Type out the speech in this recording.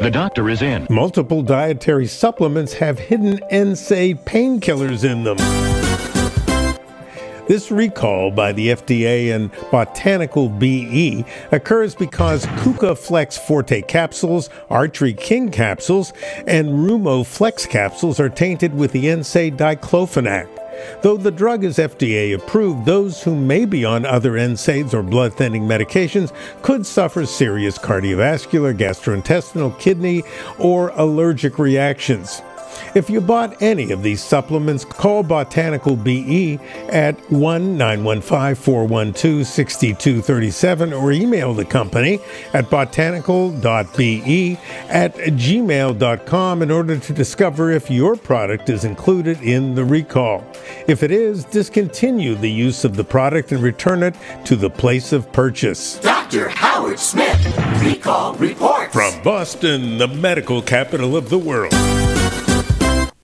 The doctor is in. Multiple dietary supplements have hidden NSAID painkillers in them. This recall by the FDA and Botanical BE occurs because Kuka Flex Forte capsules, Artri King capsules, and Reumo Flex capsules are tainted with the NSAID diclofenac. Though the drug is FDA approved, those who may be on other NSAIDs or blood thinning medications could suffer serious cardiovascular, gastrointestinal, kidney, or allergic reactions. If you bought any of these supplements, call Botanical BE at 1 915 412 6237 or email the company at botanical.be at gmail.com in order to discover if your product is included in the recall. If it is, discontinue the use of the product and return it to the place of purchase. Dr. Howard Smith, Recall Report. From Boston, the medical capital of the world.